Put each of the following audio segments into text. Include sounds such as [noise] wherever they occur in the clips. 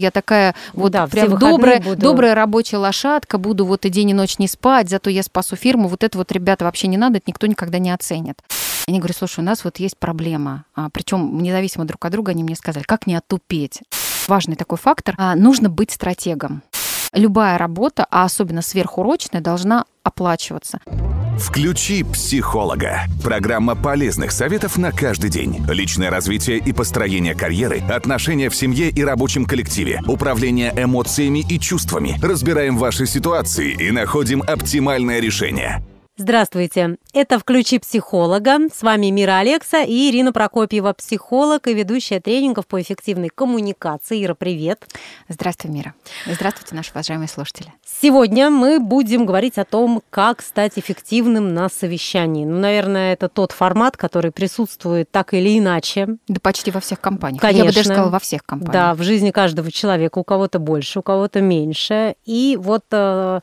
Я такая вот Да, прям добрая, буду. добрая рабочая лошадка, буду вот и день и ночь не спать, зато я спасу фирму. Вот это вот, ребята, вообще не надо, это никто никогда не оценит. Они говорят, слушай, у нас вот есть проблема. Причем независимо друг от друга они мне сказали, как не оттупеть. Важный такой фактор. а, Нужно быть стратегом. Любая работа, а особенно сверхурочная, должна оплачиваться. Включи психолога. Программа полезных советов на каждый день. Личное развитие и построение карьеры, отношения в семье и рабочем коллективе, управление эмоциями и чувствами. Разбираем ваши ситуации и находим оптимальное решение. Здравствуйте. Это «Включи психолога». С вами Мира Алекса и Ирина Прокопьева, психолог и ведущая тренингов по эффективной коммуникации. Ира, привет. Здравствуй, Мира. Здравствуйте, наши уважаемые слушатели. Сегодня мы будем говорить о том, как стать эффективным на совещании. Ну, наверное, это тот формат, который присутствует так или иначе. Да почти во всех компаниях. Конечно. Я бы даже сказала, во всех компаниях. Да, в жизни каждого человека. У кого-то больше, у кого-то меньше. И вот, э,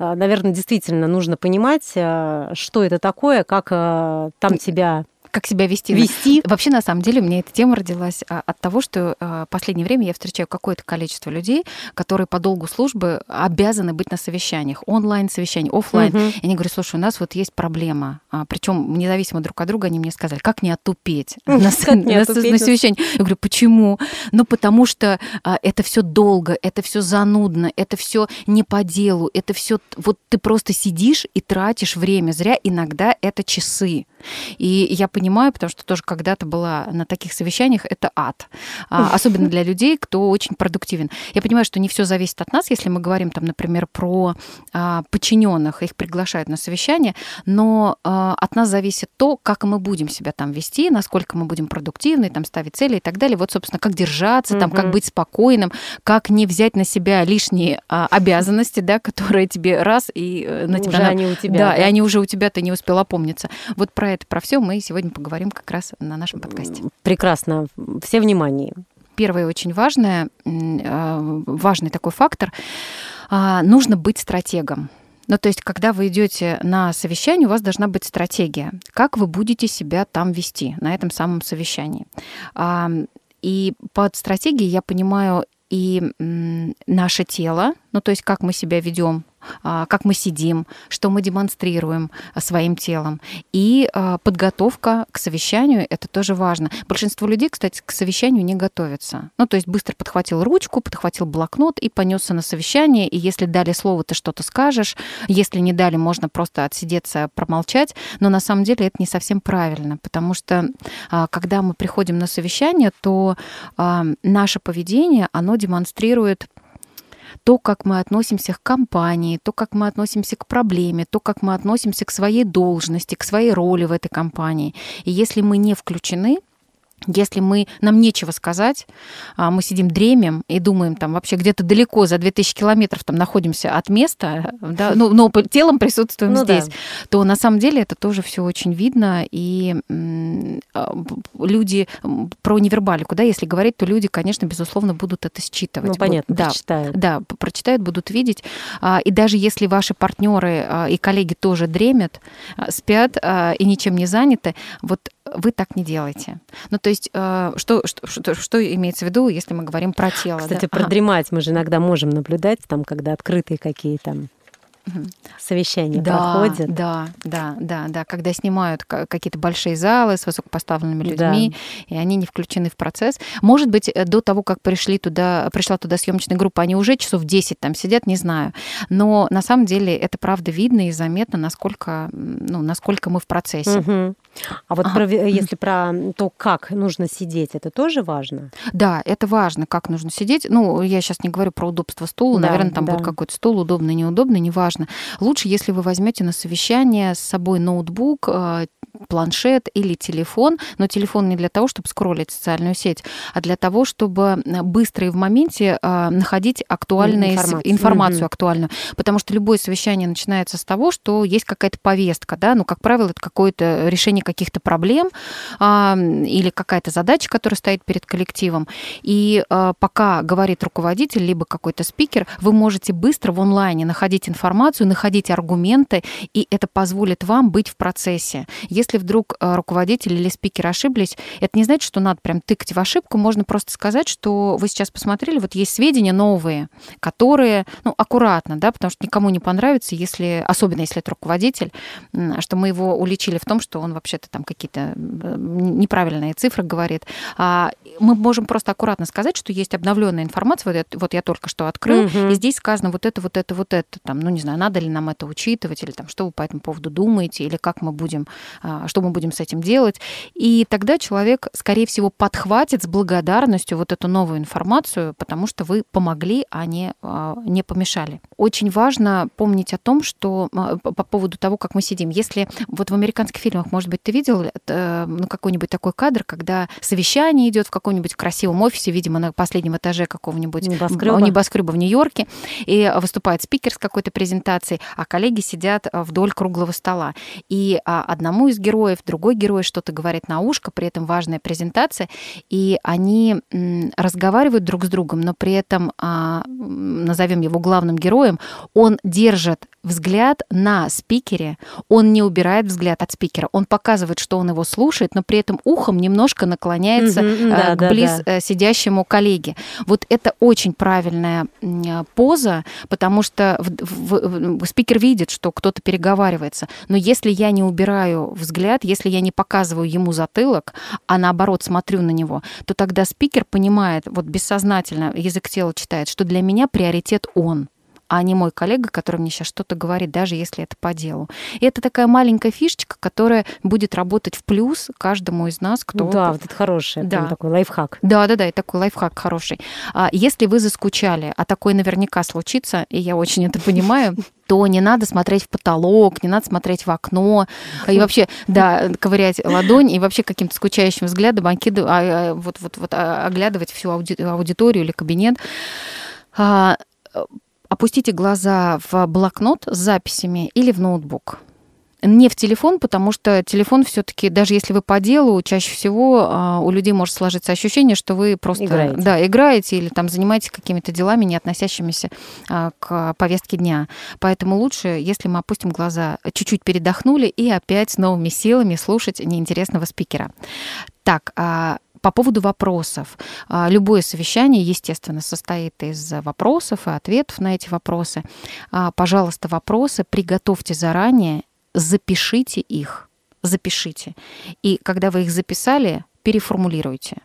э, наверное, действительно нужно понимать, э, что это такое, как э, там тебя как себя вести. Вести. Вообще, на самом деле, у меня эта тема родилась а, от того, что а, в последнее время я встречаю какое-то количество людей, которые по долгу службы обязаны быть на совещаниях, онлайн-совещания, офлайн. Мгм. И они говорят, слушай, у нас вот есть проблема. Причем независимо друг от друга они мне сказали, как не оттупеть Мгм, [laughs] на, на- на совещании. Я говорю, почему? Ну, потому что а, это все долго, это все занудно, это все не по делу, это все вот ты просто сидишь и тратишь время зря. Иногда это часы. И я понимаю, потому что тоже когда-то была на таких совещаниях, это ад. А, Особенно для людей, кто очень продуктивен. Я понимаю, что не все зависит от нас, если мы говорим, там, например, про а, подчиненных, их приглашают на совещание, но а, от нас зависит то, как мы будем себя там вести, насколько мы будем продуктивны, там, ставить цели и так далее. Вот, собственно, как держаться, там, как быть спокойным, как не взять на себя лишние а, обязанности, да, которые тебе раз и э, на Уже тебя... на- они у тебя, Да, да. и они уже у тебя, ты не успел опомниться. Вот про это, про все мы сегодня поговорим как раз на нашем подкасте. прекрасно. Все внимание. Первое очень важное, а, важный такой фактор, а, нужно быть стратегом. Ну, то есть, когда вы идете на совещание, у вас должна быть стратегия. Как вы будете себя там вести на этом самом совещании? А, И под стратегией я понимаю и наше тело, ну, то есть, как мы себя ведем, а, как мы сидим, что мы демонстрируем а, своим телом. И а, подготовка к совещанию это тоже важно. Большинство людей, кстати, к совещанию не готовятся. Ну, то есть быстро подхватил ручку, подхватил блокнот и понесся на совещание. И если дали слово, ты что-то скажешь. Если не дали, можно просто отсидеться, промолчать. Но на самом деле это не совсем правильно, потому что когда мы приходим на совещание, то наше поведение, оно демонстрирует то, как мы относимся к компании, то, как мы относимся к проблеме, то, как мы относимся к своей должности, к своей роли в этой компании. И если мы не включены, если мы, нам нечего сказать, а, мы сидим дремем и думаем, там вообще где-то далеко, за 2000 километров там находимся от места, [laughs] да, ну, но телом присутствуем Ну да. здесь, то на самом деле это тоже все очень видно. И а, люди про невербалику, да, если говорить, то люди, конечно, безусловно, будут это считывать. Ну, Будут- понятно, да, прочитают. да, прочитают, будут видеть. А, И даже если ваши партнеры и коллеги тоже дремят, спят и ничем не заняты, вот вы так не делаете. Ну, то есть, а, что, что, что, что имеется в виду, если мы говорим про тело? Кстати, да? Ага. продремать мы же иногда можем наблюдать, там, когда открытые какие-то совещания да, проходят. Да, да, да, да. Когда снимают ка- какие-то большие залы с высокопоставленными людьми, и они не включены в процесс. Может быть, э, до того, как пришли туда, пришла туда съемочная группа, они уже часов 10 там сидят, не знаю. Но на самом деле это правда видно и заметно, насколько, ну, насколько мы в процессе. Мгм. А вот Ага. про если про то, как нужно сидеть, это тоже важно? Да, это важно, как нужно сидеть. Ну, я сейчас не говорю про удобство стула. Да, Наверное, там да. будет какой-то стул, удобный, неудобный, неважно. Лучше, если вы возьмете на совещание с собой ноутбук, э, планшет или телефон, но телефон не для того, чтобы скроллить социальную сеть, а для того, чтобы э, быстро и в моменте э, находить актуальную Информацию. информацию Мгм. актуальную. Потому что любое совещание начинается с того, что есть какая-то повестка, да, ну, как правило, это какое-то решение каких-то проблем а, или какая-то задача, которая стоит перед коллективом. И а, пока говорит руководитель, либо какой-то спикер, вы можете быстро в онлайне находить информацию, находить аргументы, и это позволит вам быть в процессе. Если вдруг а, руководитель или спикер ошиблись, это не значит, что надо прям тыкать в ошибку, можно просто сказать, что вы сейчас посмотрели, вот есть сведения новые, которые, ну, аккуратно, да, потому что никому не понравится, если, особенно если это руководитель, что мы его уличили в том, что он вообще-то там какие-то неправильные цифры говорит. А мы можем просто аккуратно сказать, что есть обновленная информация, вот, это, вот я только что открыл, угу. и здесь сказано вот это, вот это, вот это, там, ну, не знаю, надо ли нам это учитывать, или там, что вы по этому поводу думаете, или как мы будем, а, что мы будем с этим делать. И тогда человек, скорее всего, подхватит с благодарностью вот эту новую информацию, потому что вы помогли, а не, а, не помешали. Очень важно помнить о том, что по поводу того, как мы сидим. Если вот в американских фильмах, может быть, ты видел ну, какой-нибудь такой кадр, когда совещание идет в каком-нибудь красивом офисе, видимо, на последнем этаже какого-нибудь небоскреба, небоскреба в Нью-Йорке, и выступает спикер с какой-то презентацией, а коллеги сидят вдоль круглого стола. И одному из героев, другой герой что-то говорит на ушко, при этом важная презентация, и они разговаривают друг с другом, но при этом, а, назовем его главным героем, он держит взгляд на спикере, он не убирает взгляд от спикера, он показывает, что он его слушает, но при этом ухом немножко наклоняется mm-hmm, да, к близ да, да. сидящему коллеге. Вот это очень правильная поза, потому что в, в, в, спикер видит, что кто-то переговаривается. Но если я не убираю взгляд, если я не показываю ему затылок, а наоборот смотрю на него, то тогда спикер понимает, вот бессознательно язык тела читает, что для меня приоритет он а не мой коллега, который мне сейчас что-то говорит, даже если это по делу. И это такая маленькая фишечка, которая будет работать в плюс каждому из нас, кто... Да, вот это хороший, да. такой лайфхак. Да, да, да, и такой лайфхак хороший. А если вы заскучали, а такое наверняка случится, и я очень это понимаю, [laughs] то не надо смотреть в потолок, не надо смотреть в окно, и вообще, да, ковырять ладонь, и вообще каким-то скучающим взглядом окидывать, а, а, вот, вот, вот, оглядывать всю аудиторию или кабинет опустите глаза в блокнот с записями или в ноутбук. Не в телефон, потому что телефон все-таки, даже если вы по делу, чаще всего а, у людей может сложиться ощущение, что вы просто играете, да, играете или там занимаетесь какими-то делами, не относящимися а, к повестке дня. Поэтому лучше, если мы опустим глаза, чуть-чуть передохнули и опять с новыми силами слушать неинтересного спикера. Так, а по поводу вопросов. А, любое совещание, естественно, состоит из вопросов и ответов на эти вопросы. А, пожалуйста, вопросы приготовьте заранее, запишите их. Запишите. И когда вы их записали, переформулируйте.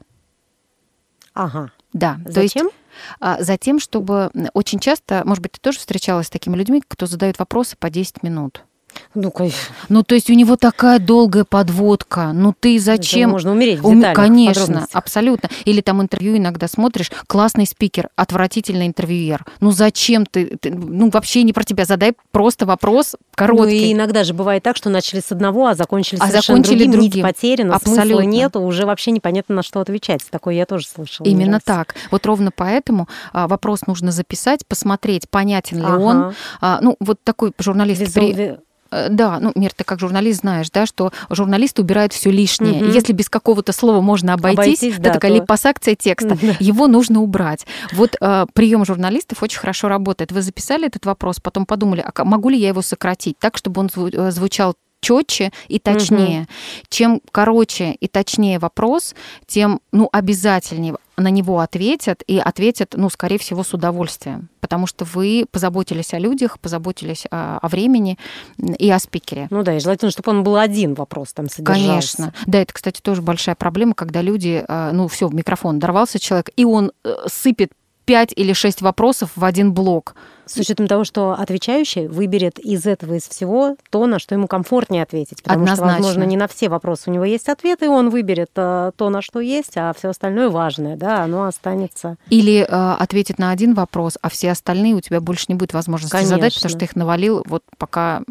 Ага. Да. Зачем? То есть, затем, чтобы очень часто, может быть, ты тоже встречалась с такими людьми, кто задает вопросы по 10 минут. Ну, конечно. Ну, то есть у него такая долгая подводка. Ну, ты зачем? Это можно умереть в деталях, Конечно, абсолютно. Или там интервью иногда смотришь, классный спикер, отвратительный интервьюер. Ну, зачем ты? ты ну, вообще не про тебя. Задай просто вопрос короткий. Ну, и иногда же бывает так, что начали с одного, а закончили а закончили другим. другим. Нить потеряна, абсолютно. смысла нету, уже вообще непонятно, на что отвечать. Такое я тоже слышала. Именно так. Вот ровно поэтому а, вопрос нужно записать, посмотреть, понятен ли ага. он. А, ну, вот такой журналист... Визу... При да, ну, Мир, ты как журналист знаешь, да, что журналисты убирают все лишнее. Угу. Если без какого-то слова можно обойтись, обойтись это да, такая то... липосакция текста, да. его нужно убрать. Вот э, прием журналистов очень хорошо работает. Вы записали этот вопрос, потом подумали, а могу ли я его сократить так, чтобы он э, звучал четче и точнее. Угу. Чем короче и точнее вопрос, тем ну, обязательнее на него ответят, и ответят, ну, скорее всего, с удовольствием, потому что вы позаботились о людях, позаботились о, о времени и о спикере. Ну да, и желательно, чтобы он был один вопрос там содержался. Конечно. Да, это, кстати, тоже большая проблема, когда люди, э, ну, все, в микрофон дорвался человек, и он э, сыпет пять или шесть вопросов в один блок. С учетом того, что отвечающий выберет из этого, из всего, то, на что ему комфортнее ответить. Потому Однозначно. что, возможно, не на все вопросы у него есть ответы, и он выберет э, то, на что есть, а все остальное важное, да, оно останется. Или э, ответит на один вопрос, а все остальные у тебя больше не будет возможности Конечно. задать, потому что ты их навалил вот пока,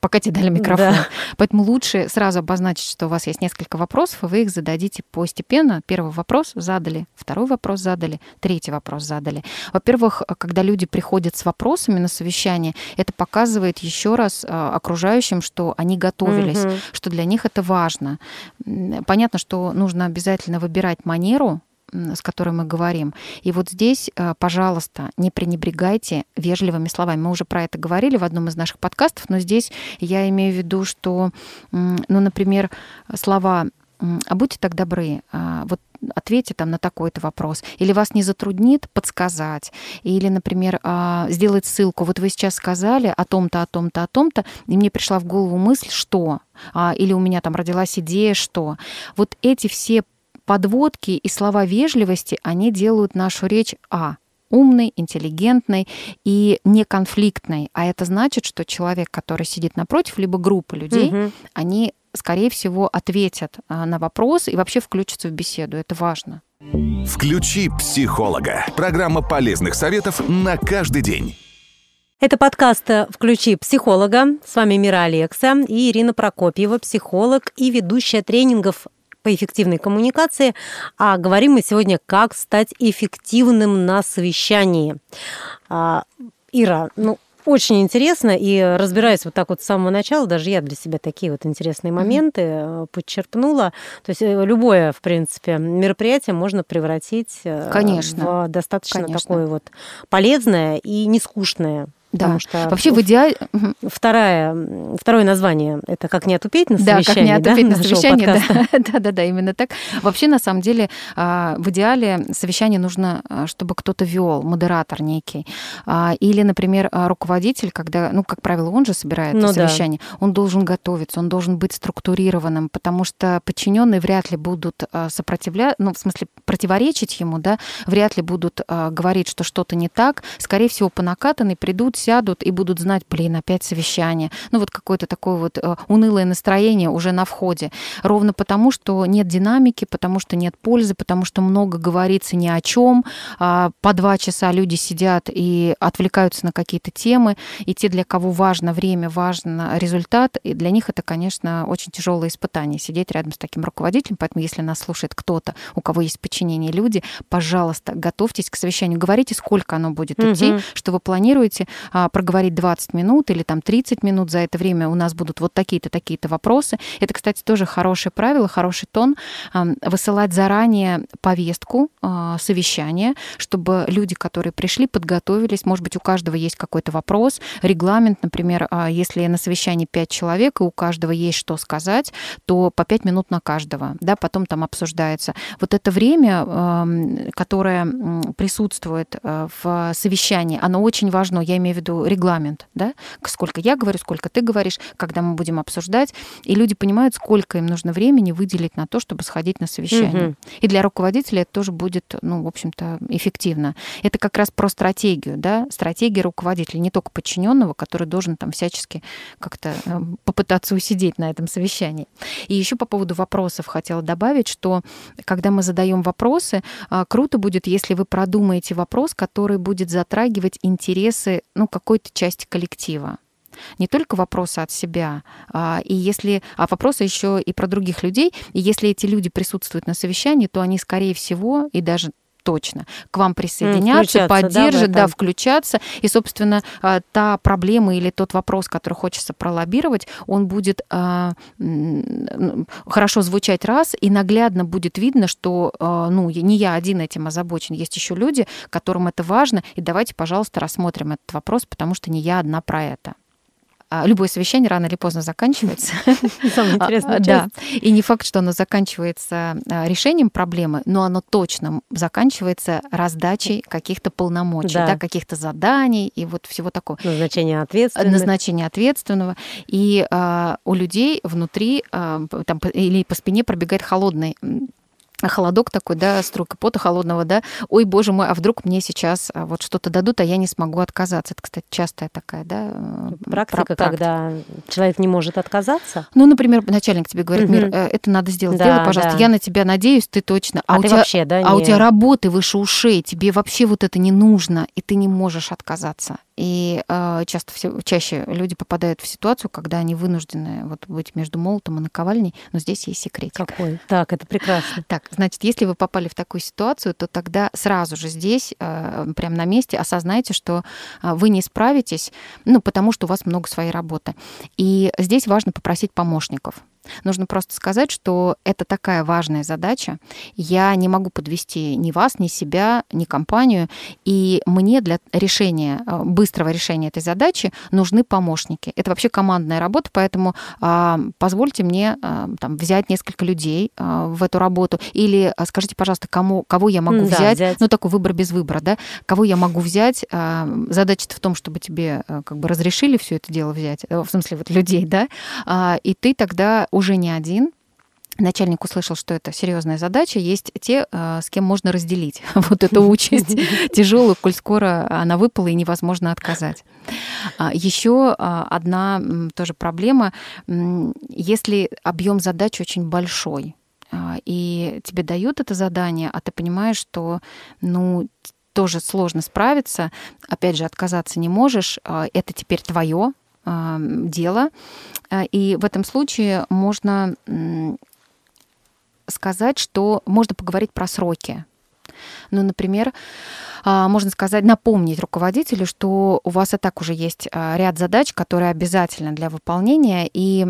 пока тебе дали микрофон. Да. Поэтому лучше сразу обозначить, что у вас есть несколько вопросов, и вы их зададите постепенно. Первый вопрос задали, второй вопрос задали, третий вопрос задали. Во-первых, когда люди приходят приходят с вопросами на совещание, это показывает еще раз а, окружающим, что они готовились, угу. что для них это важно. Понятно, что нужно обязательно выбирать манеру, с которой мы говорим. И вот здесь, а, пожалуйста, не пренебрегайте вежливыми словами. Мы уже про это говорили в одном из наших подкастов, но здесь я имею в виду, что, ну, например, слова а будьте так добры, а, вот ответьте там на такой-то вопрос. Или вас не затруднит подсказать. Или, например, а, сделать ссылку. Вот вы сейчас сказали о том-то, о том-то, о том-то, и мне пришла в голову мысль, что. Или у меня там родилась идея, что. Вот эти все подводки и слова вежливости, они делают нашу речь а умной, интеллигентной и неконфликтной. А это значит, что человек, который сидит напротив, либо группа людей, угу. они скорее всего, ответят а, на вопрос и вообще включатся в беседу. Это важно. Включи психолога. Программа полезных советов на каждый день. Это подкаст «Включи психолога». С вами Мира Алекса и Ирина Прокопьева, психолог и ведущая тренингов по эффективной коммуникации. А говорим мы сегодня, как стать эффективным на совещании. А, Ира, ну, очень интересно, и разбираясь вот так вот с самого начала, даже я для себя такие вот интересные моменты mm-hmm. подчерпнула. То есть э, любое, в принципе, мероприятие можно превратить э, Конечно. в достаточно Конечно. такое вот полезное и нескучное да. что вообще в идеале второе второе название это как не отупеть на совещании, да, как не отупеть да, на совещании, да, да, да, да, именно так. Вообще на самом деле а, в идеале совещание нужно, а, чтобы кто-то вел, модератор некий, а, или, например, руководитель, когда, ну, как правило, он же собирает ну, совещание, да. он должен готовиться, он должен быть структурированным, потому что подчиненные вряд ли будут сопротивляться, ну, в смысле противоречить ему, да, вряд ли будут говорить, что что-то не так, скорее всего, по накатанной придут сядут и будут знать, блин, опять совещание. Ну вот какое-то такое вот э, унылое настроение уже на входе. Ровно потому, что нет динамики, потому что нет пользы, потому что много говорится ни о чем. А, по два часа люди сидят и отвлекаются на какие-то темы. И те, для кого важно время, важно результат, и для них это, конечно, очень тяжелое испытание сидеть рядом с таким руководителем. Поэтому, если нас слушает кто-то, у кого есть подчинение люди, пожалуйста, готовьтесь к совещанию. Говорите, сколько оно будет угу. идти, что вы планируете, проговорить 20 минут или там 30 минут. За это время у нас будут вот такие-то, такие-то вопросы. Это, кстати, тоже хорошее правило, хороший тон. Высылать заранее повестку а, совещания, чтобы люди, которые пришли, подготовились. Может быть, у каждого есть какой-то вопрос. Регламент, например, а, если на совещании 5 человек, и у каждого есть что сказать, то по 5 минут на каждого. Да, потом там обсуждается. Вот это время, которое присутствует в совещании, оно очень важно. Я имею в виду регламент, да, сколько я говорю, сколько ты говоришь, когда мы будем обсуждать, и люди понимают, сколько им нужно времени выделить на то, чтобы сходить на совещание. Угу. И для руководителя это тоже будет, ну, в общем-то, эффективно. Это как раз про стратегию, да, стратегия руководителя, не только подчиненного, который должен там всячески как-то э, попытаться усидеть на этом совещании. И еще по поводу вопросов хотела добавить, что когда мы задаем вопросы, а, круто будет, если вы продумаете вопрос, который будет затрагивать интересы, ну, какой-то части коллектива не только вопросы от себя, а, и если, а вопросы еще и про других людей. И если эти люди присутствуют на совещании, то они, скорее всего, и даже точно к вам присоединятся, поддержат, да, да, включаться. И, собственно, а, та проблема или тот вопрос, который хочется пролоббировать, он будет а, хорошо звучать раз, и наглядно будет видно, что а, ну, не я один этим озабочен, есть еще люди, которым это важно, и давайте, пожалуйста, рассмотрим этот вопрос, потому что не я одна про это. А, любое совещание рано или поздно заканчивается. [laughs] Самое интересное. Да. И не факт, что оно заканчивается а, решением проблемы, но оно точно заканчивается раздачей каких-то полномочий, да. Да, каких-то заданий и вот всего такого. Назначение ответственного. Назначение ответственного. И а, у людей внутри а, там, или по спине пробегает холодный холодок такой, да, струйка пота холодного, да, ой, боже мой, а вдруг мне сейчас а, вот что-то дадут, а я не смогу отказаться. Это, кстати, частая такая, да, э, практика, практика. когда человек не может отказаться. Ну, например, начальник тебе говорит, Мир, э, это надо сделать, да, сделай, пожалуйста, да. я на тебя надеюсь, ты точно. А, а у ты тебя, вообще, да, а не... у тебя работы выше ушей, тебе вообще вот это не нужно, и ты не можешь отказаться. И э, часто все, чаще люди попадают в ситуацию, когда они вынуждены вот быть между молотом и наковальней, но здесь есть секрет. Какой? Так, это прекрасно. Так, Значит, если вы попали в такую ситуацию, то тогда сразу же здесь, э, прямо на месте, осознайте, что э, вы не справитесь, ну, потому что у вас много своей работы. И здесь важно попросить помощников. Нужно просто сказать, что это такая важная задача. Я не могу подвести ни вас, ни себя, ни компанию. И мне для решения, э, быстрого решения этой задачи нужны помощники. Это вообще командная работа, поэтому а, позвольте мне а, там, взять несколько людей а, в эту работу. Или а, скажите, пожалуйста, кому, кого я могу да, взять? взять. Ну, такой выбор без выбора, да? Кого я могу взять? А, задача в том, чтобы тебе а, как бы разрешили все это дело взять, в смысле вот людей, да? А, и ты тогда уже не один, начальник услышал, что это серьезная задача, есть те, э, с кем можно разделить [laughs] вот эту участь. [laughs] Тяжелую, коль скоро она выпала и невозможно отказать. А, Еще а, одна тоже проблема, если объем задач очень большой, а, и тебе дают это задание, а ты понимаешь, что ну тоже сложно справиться, опять же, отказаться не можешь, это теперь твое, дело. И в этом случае можно сказать, что можно поговорить про сроки. Ну, например, можно сказать, напомнить руководителю, что у вас и так уже есть а, ряд задач, которые обязательны для выполнения, и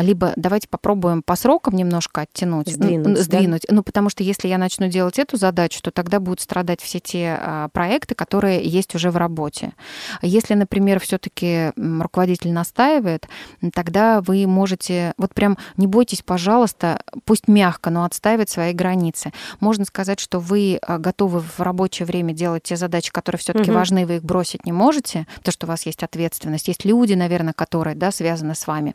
либо давайте попробуем по срокам немножко оттянуть, сдвинуть, ну, сдвинуть. Да? ну потому что если я начну делать эту задачу, то тогда будут страдать все те а, проекты, которые есть уже в работе. Если, например, все-таки руководитель настаивает, тогда вы можете, вот прям не бойтесь, пожалуйста, пусть мягко, но отстаивать свои границы. Можно сказать, что вы готовы в работе рабочее время делать те задачи, которые все-таки угу. важны, вы их бросить не можете, потому что у вас есть ответственность, есть люди, наверное, которые да, связаны с вами.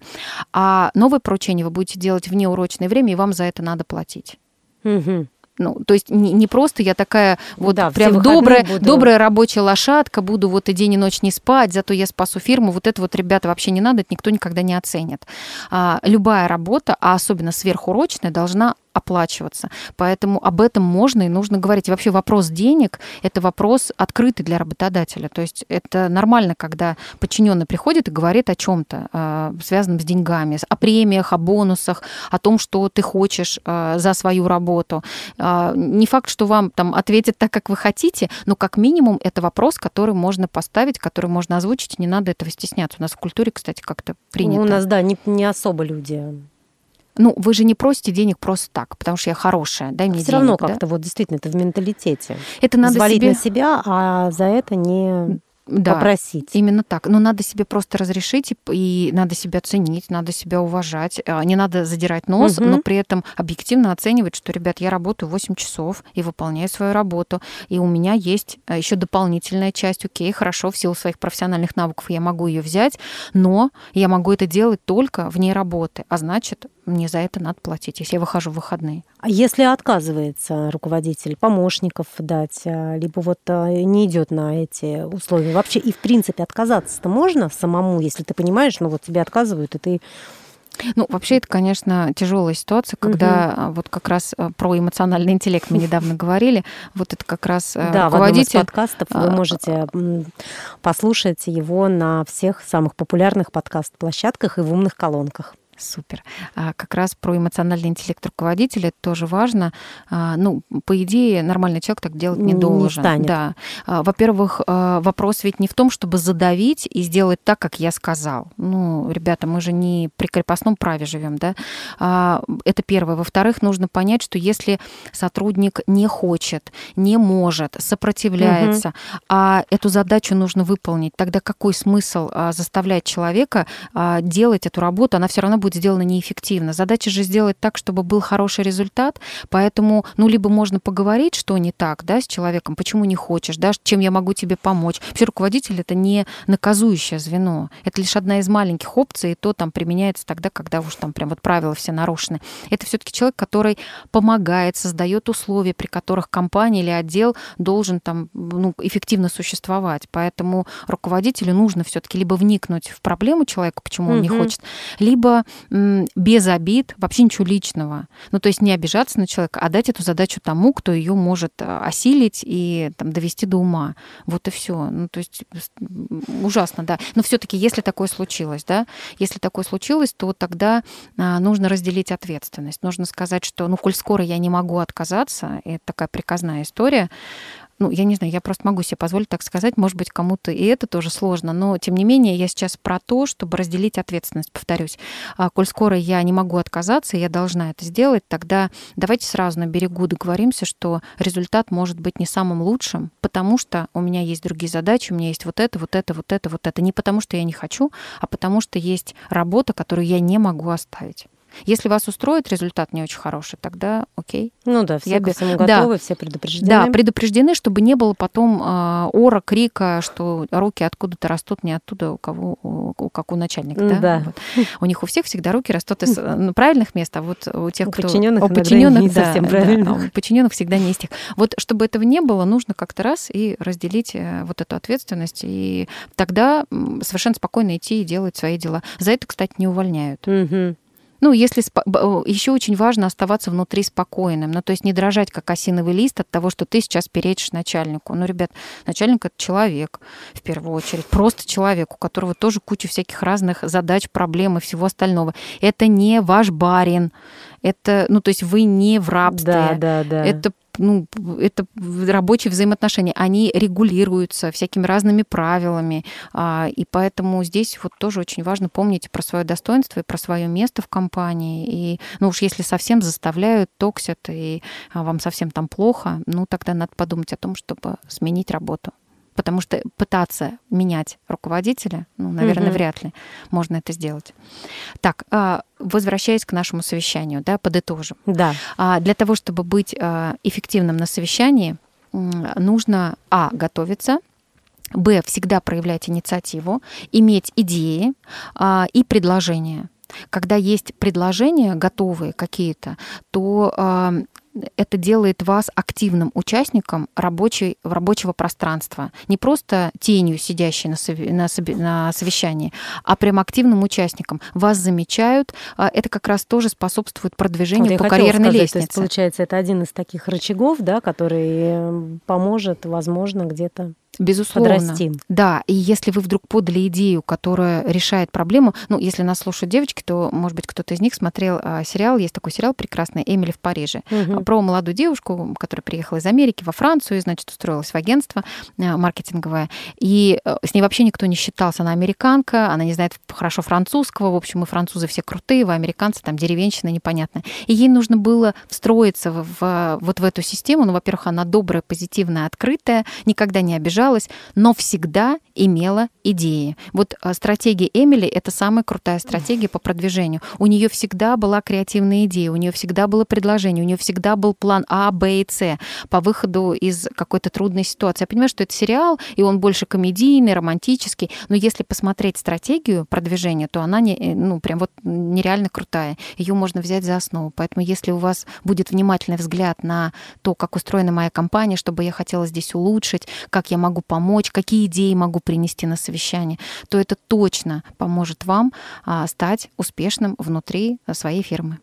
А новое поручение вы будете делать в неурочное время, и вам за это надо платить. Угу. Ну, то есть не, не просто я такая вот да, прям добрая, буду... добрая рабочая лошадка, буду вот и день и ночь не спать, зато я спасу фирму. Вот это вот, ребята, вообще не надо, это никто никогда не оценит. А, любая работа, а особенно сверхурочная, должна оплачиваться. Поэтому об этом можно и нужно говорить. И вообще вопрос денег – это вопрос открытый для работодателя. То есть это нормально, когда подчиненный приходит и говорит о чем-то, а, связанном с деньгами, о премиях, о бонусах, о том, что ты хочешь а, за свою работу. А, не факт, что вам там ответят так, как вы хотите, но как минимум это вопрос, который можно поставить, который можно озвучить, не надо этого стесняться. У нас в культуре, кстати, как-то принято. У нас, да, не, не особо люди ну, вы же не просите денег просто так, потому что я хорошая, дай мне Все денег. равно да? как-то вот действительно это в менталитете. Это надо Взвалить себе... на себя, а за это не да, попросить. Именно так. Но надо себе просто разрешить, и, и надо себя ценить, надо себя уважать. А, не надо задирать нос, угу. но при этом объективно оценивать, что, ребят, я работаю 8 часов и выполняю свою работу. И у меня есть а, еще дополнительная часть. Окей, хорошо, в силу своих профессиональных навыков я могу ее взять, но я могу это делать только вне работы. А значит, мне за это надо платить, если я выхожу в выходные. А если отказывается руководитель помощников дать, а, либо вот не идет на эти условия, вообще и в принципе отказаться-то можно самому, если ты понимаешь, ну вот тебе отказывают, и ты ну, вообще, это, конечно, тяжелая ситуация, когда угу. вот как раз а, про эмоциональный интеллект мы недавно [laughs] говорили. Вот это как раз а, да, руководитель... из подкастов вы можете послушать его на всех самых популярных подкаст-площадках и в умных колонках. Супер. А как раз про эмоциональный интеллект руководителя это тоже важно. А, ну, по идее, нормальный человек так делать не, не должен. Станет. Да. А, во-первых, а, вопрос ведь не в том, чтобы задавить и сделать так, как я сказал. Ну, ребята, мы же не при крепостном праве живем, да. Это первое. Во-вторых, нужно понять, что если сотрудник не хочет, не может, сопротивляется, угу. а эту задачу нужно выполнить, тогда какой смысл заставлять человека делать эту работу? Она все равно будет сделано неэффективно. Задача же сделать так, чтобы был хороший результат, поэтому, ну, либо можно поговорить, что не так, да, с человеком, почему не хочешь, да, чем я могу тебе помочь. Вообще руководитель — это не наказующее звено, это лишь одна из маленьких опций, и то там применяется тогда, когда уж там прям вот правила все нарушены. Это все таки человек, который помогает, создает условия, при которых компания или отдел должен там ну, эффективно существовать. Поэтому руководителю нужно все таки либо вникнуть в проблему человека, почему он угу. не хочет, либо без обид, вообще ничего личного. Ну, то есть не обижаться на человека, а дать эту задачу тому, кто ее может э, осилить и там, довести до ума. Вот и все. Ну, то есть ужасно, да. Но все-таки, если такое случилось, да, если такое случилось, то тогда а, нужно разделить ответственность. Нужно сказать, что, ну, коль скоро я не могу отказаться, это такая приказная история, ну, я не знаю, я просто могу себе позволить так сказать, может быть, кому-то и это тоже сложно, но, тем не менее, я сейчас про то, чтобы разделить ответственность, повторюсь. А, коль скоро я не могу отказаться, я должна это сделать, тогда давайте сразу на берегу договоримся, что результат может быть не самым лучшим, потому что у меня есть другие задачи, у меня есть вот это, вот это, вот это, вот это. Не потому что я не хочу, а потому что есть работа, которую я не могу оставить. Если вас устроит результат не очень хороший, тогда окей. Ну да, все Я... к этому готовы, да. все предупреждены. Да, предупреждены, чтобы не было потом э, ора, крика, что руки откуда-то растут не оттуда, у кого, у, как у начальника. Да. да. Вот. У них у всех всегда руки растут из ну, правильных мест, а вот у тех, у кто... Подчиненных, у подчиненных не да, совсем правильно. Да, у подчиненных всегда не из тех. Вот чтобы этого не было, нужно как-то раз и разделить э, вот эту ответственность, и тогда совершенно спокойно идти и делать свои дела. За это, кстати, не увольняют. Угу. Ну, если еще очень важно оставаться внутри спокойным, ну, то есть не дрожать, как осиновый лист от того, что ты сейчас перечишь начальнику. Ну, ребят, начальник — это человек, в первую очередь, просто человек, у которого тоже куча всяких разных задач, проблем и всего остального. Это не ваш барин, это, ну, то есть вы не в рабстве. Да, да, да. Это ну, это рабочие взаимоотношения, они регулируются всякими разными правилами, а, и поэтому здесь вот тоже очень важно помнить про свое достоинство и про свое место в компании. И, ну уж если совсем заставляют, токсят, и а, вам совсем там плохо, ну тогда надо подумать о том, чтобы сменить работу потому что пытаться менять руководителя, ну, наверное, угу. вряд ли можно это сделать. Так, а, возвращаясь к нашему совещанию, да, подытожим. Да. А, для того, чтобы быть а, эффективным на совещании, нужно, а, готовиться, Б, всегда проявлять инициативу, иметь идеи и предложения. Когда есть предложения готовые какие-то, то а, это делает вас активным участником рабочей, рабочего пространства. Не просто тенью, сидящей на, сове, на, на совещании, а прям активным участником. Вас замечают. А, это как раз тоже способствует продвижению вот по карьерной сказать, лестнице. То есть, получается, это один из таких рычагов, да, который э, поможет, возможно, где-то Безусловно. Подрасти. Да, и если вы вдруг подали идею, которая решает проблему, ну, если нас слушают девочки, то, может быть, кто-то из них смотрел а, сериал, есть такой сериал прекрасный «Эмили в Париже», угу. про молодую девушку, которая приехала из Америки во Францию, значит, устроилась в агентство а, маркетинговое, и а, с ней вообще никто не считался, она американка, она не знает хорошо французского, в общем, мы французы все крутые, вы американцы там деревенщина непонятная. И ей нужно было встроиться в, в, вот в эту систему, ну, во-первых, она добрая, позитивная, открытая, никогда не обижалась, обижалась, но всегда имела идеи. Вот а, стратегия Эмили — это самая крутая стратегия по продвижению. У нее всегда была креативная идея, у нее всегда было предложение, у нее всегда был план А, Б и С по выходу из какой-то трудной ситуации. Я понимаю, что это сериал, и он больше комедийный, романтический, но если посмотреть стратегию продвижения, то она не, э, ну, прям вот нереально крутая. Ее можно взять за основу. Поэтому если у вас будет внимательный взгляд на то, как устроена моя компания, что бы я хотела здесь улучшить, как я могу могу помочь, какие идеи могу принести на совещание, то это точно поможет вам а, стать успешным внутри своей фирмы.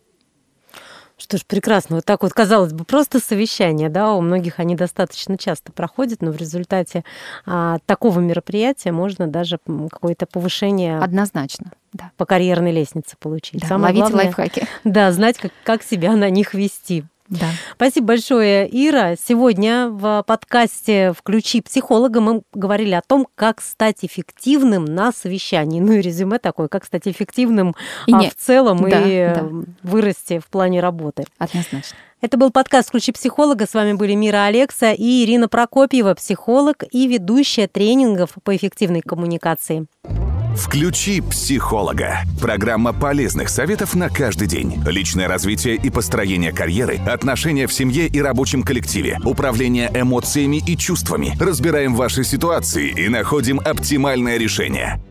Что ж, прекрасно. Вот так вот, казалось бы, просто совещание, да, у многих они достаточно часто проходят, но в результате а, такого мероприятия можно даже какое-то повышение... Однозначно, да. По карьерной лестнице получить. Да, Самое ловите главное, лайфхаки. [laughs] Да, знать, как, как себя на них вести. Да. Спасибо большое, Ира. Сегодня в подкасте «Включи психолога» мы говорили о том, как стать эффективным на совещании. Ну и резюме такое, как стать эффективным и а, в целом да, и да. вырасти в плане работы. Однозначно. Это был подкаст «Включи психолога». С вами были Мира Алекса и Ирина Прокопьева, психолог и ведущая тренингов по эффективной коммуникации. Включи психолога. Программа полезных советов на каждый день. Личное развитие и построение карьеры, отношения в семье и рабочем коллективе, управление эмоциями и чувствами. Разбираем ваши ситуации и находим оптимальное решение.